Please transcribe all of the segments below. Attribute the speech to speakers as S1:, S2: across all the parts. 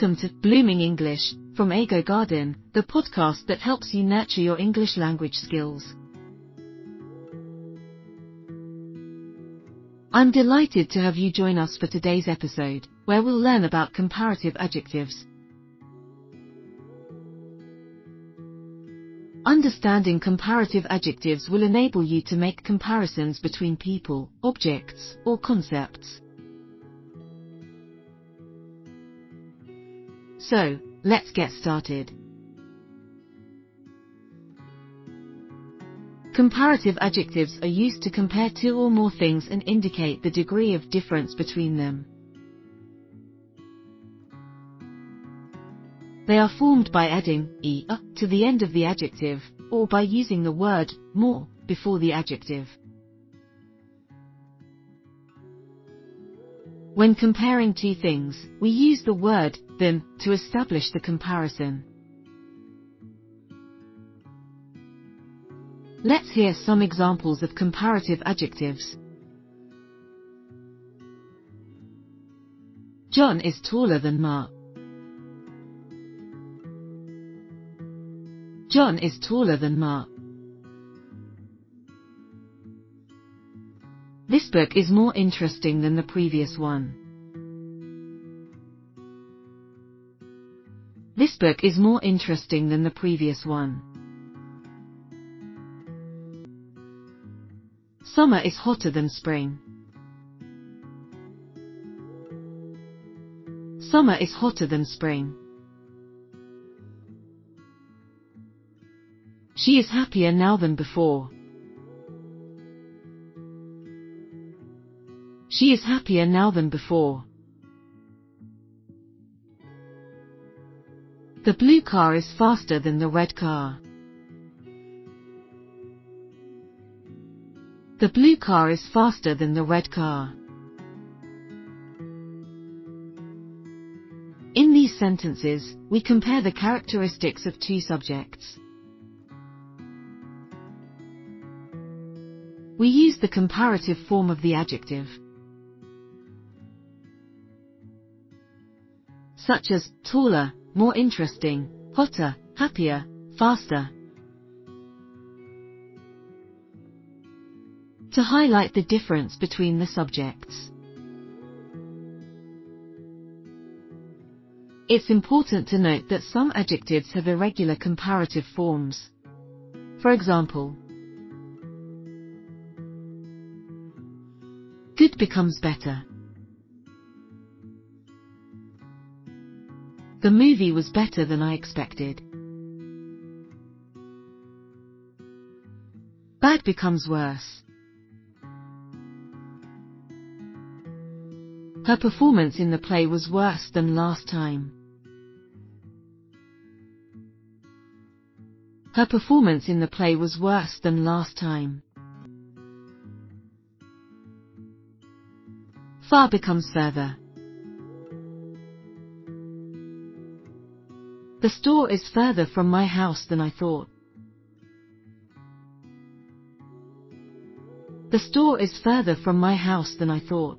S1: Welcome to Blooming English from Eigo Garden, the podcast that helps you nurture your English language skills. I'm delighted to have you join us for today's episode, where we'll learn about comparative adjectives. Understanding comparative adjectives will enable you to make comparisons between people, objects, or concepts. So, let's get started. Comparative adjectives are used to compare two or more things and indicate the degree of difference between them. They are formed by adding e a to the end of the adjective, or by using the word more before the adjective. When comparing two things, we use the word than to establish the comparison. Let's hear some examples of comparative adjectives. John is taller than Mark. John is taller than Mark. This book is more interesting than the previous one. This book is more interesting than the previous one. Summer is hotter than spring. Summer is hotter than spring. She is happier now than before. She is happier now than before. The blue car is faster than the red car. The blue car is faster than the red car. In these sentences, we compare the characteristics of two subjects. We use the comparative form of the adjective. such as taller, more interesting, hotter, happier, faster. To highlight the difference between the subjects. It's important to note that some adjectives have irregular comparative forms. For example, good becomes better. The movie was better than I expected. Bad becomes worse. Her performance in the play was worse than last time. Her performance in the play was worse than last time. Far becomes further. The store is further from my house than I thought. The store is further from my house than I thought.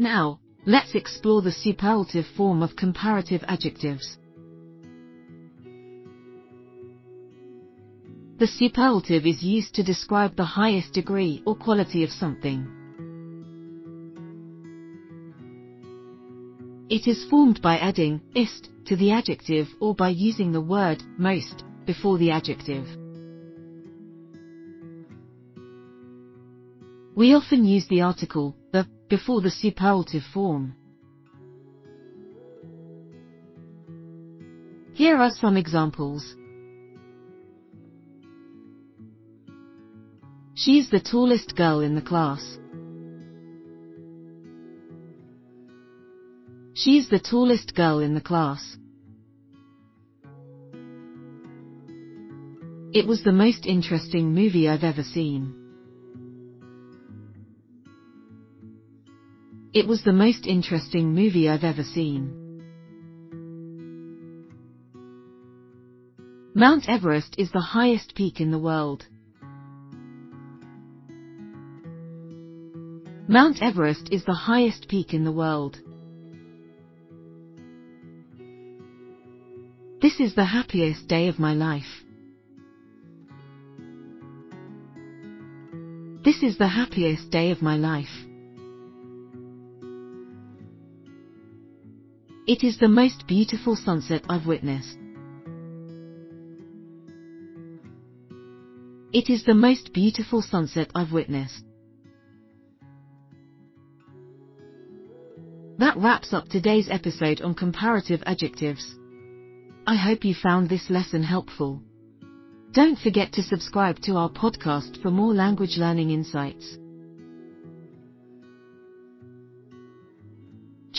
S1: Now, let's explore the superlative form of comparative adjectives. The superlative is used to describe the highest degree or quality of something. It is formed by adding ist to the adjective or by using the word most before the adjective. We often use the article the before the superlative form. Here are some examples. She's the tallest girl in the class. She's the tallest girl in the class. It was the most interesting movie I've ever seen. It was the most interesting movie I've ever seen. Mount Everest is the highest peak in the world. Mount Everest is the highest peak in the world. This is the happiest day of my life. This is the happiest day of my life. It is the most beautiful sunset I've witnessed. It is the most beautiful sunset I've witnessed. That wraps up today's episode on comparative adjectives. I hope you found this lesson helpful. Don't forget to subscribe to our podcast for more language learning insights.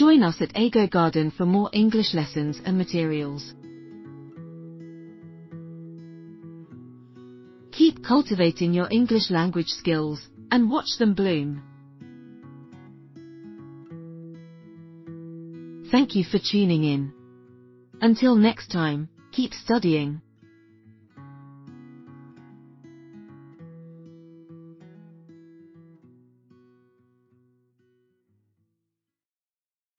S1: Join us at Eigo Garden for more English lessons and materials. Keep cultivating your English language skills and watch them bloom. Thank you for tuning in. Until next time, keep studying.